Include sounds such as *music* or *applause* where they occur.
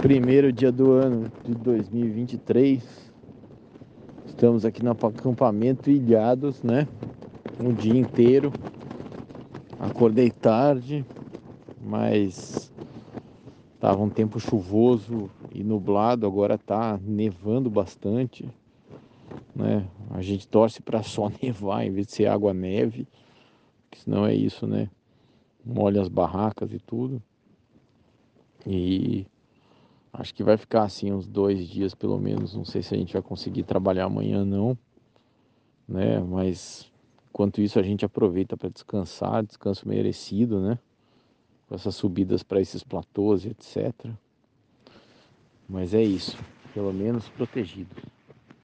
primeiro dia do ano de 2023. Estamos aqui no acampamento Ilhados, né? Um dia inteiro. Acordei tarde, mas tava um tempo chuvoso e nublado, agora tá nevando bastante, né? A gente torce para só *laughs* nevar em vez de ser água neve, porque senão é isso, né? Molha as barracas e tudo. E Acho que vai ficar assim uns dois dias pelo menos. Não sei se a gente vai conseguir trabalhar amanhã não, né? Mas enquanto isso a gente aproveita para descansar, descanso merecido, né? Com essas subidas para esses platôs e etc. Mas é isso, pelo menos protegido.